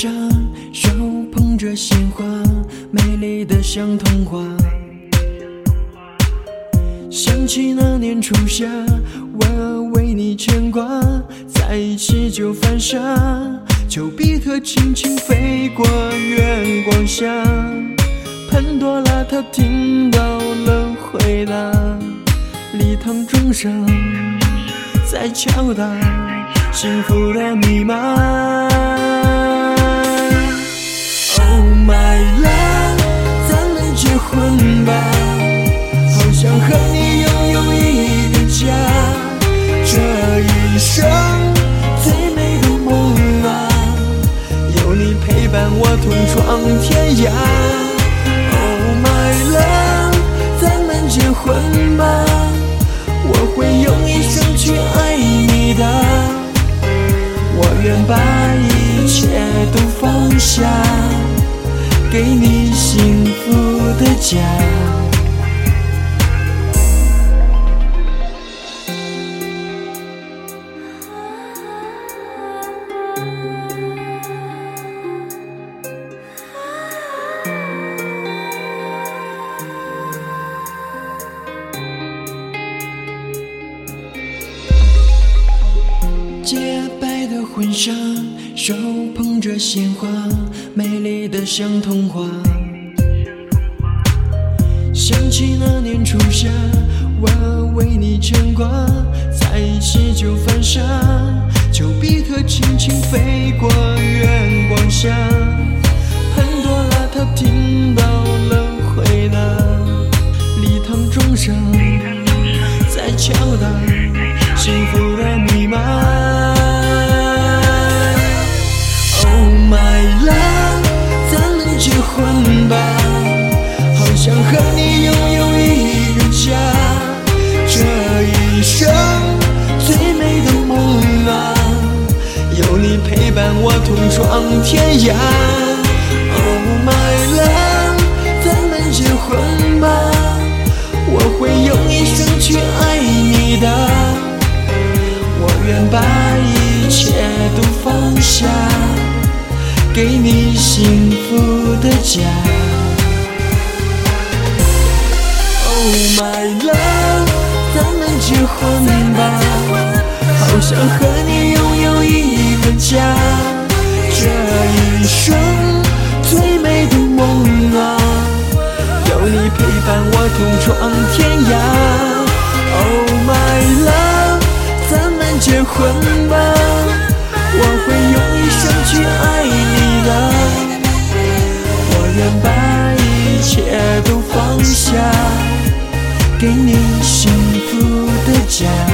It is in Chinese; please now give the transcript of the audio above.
上，手捧着鲜花，美丽的像童话。想起那年初夏，我为你牵挂，在一起就犯傻。丘比特轻轻飞过月光下，潘多拉她听到了回答，礼堂钟声在敲打幸福的密码。吧，好想和你拥有一个家，这一生最美的梦啊，有你陪伴我同闯天涯。Oh my love，咱们结婚吧，我会用一生去爱你的，我愿把一切都放下。给你幸福的家。洁白的婚纱，手捧着鲜花，美丽的像童话。想起那年初夏，我为你牵挂，在一起就犯傻。丘比特轻轻飞过月光下，潘多拉她听到了回答，礼堂钟声在敲打幸福你拥有一个家，这一生最美的梦啊，有你陪伴我同闯天涯。Oh my love，咱们结婚吧，我会用一生去爱你的，我愿把一切都放下。给你幸福的家。Oh my love，咱们结婚吧，好想和你拥有一个家，这一生最美的梦啊，有你陪伴我同闯天涯。Oh my love，咱们结婚吧，给你幸福的家。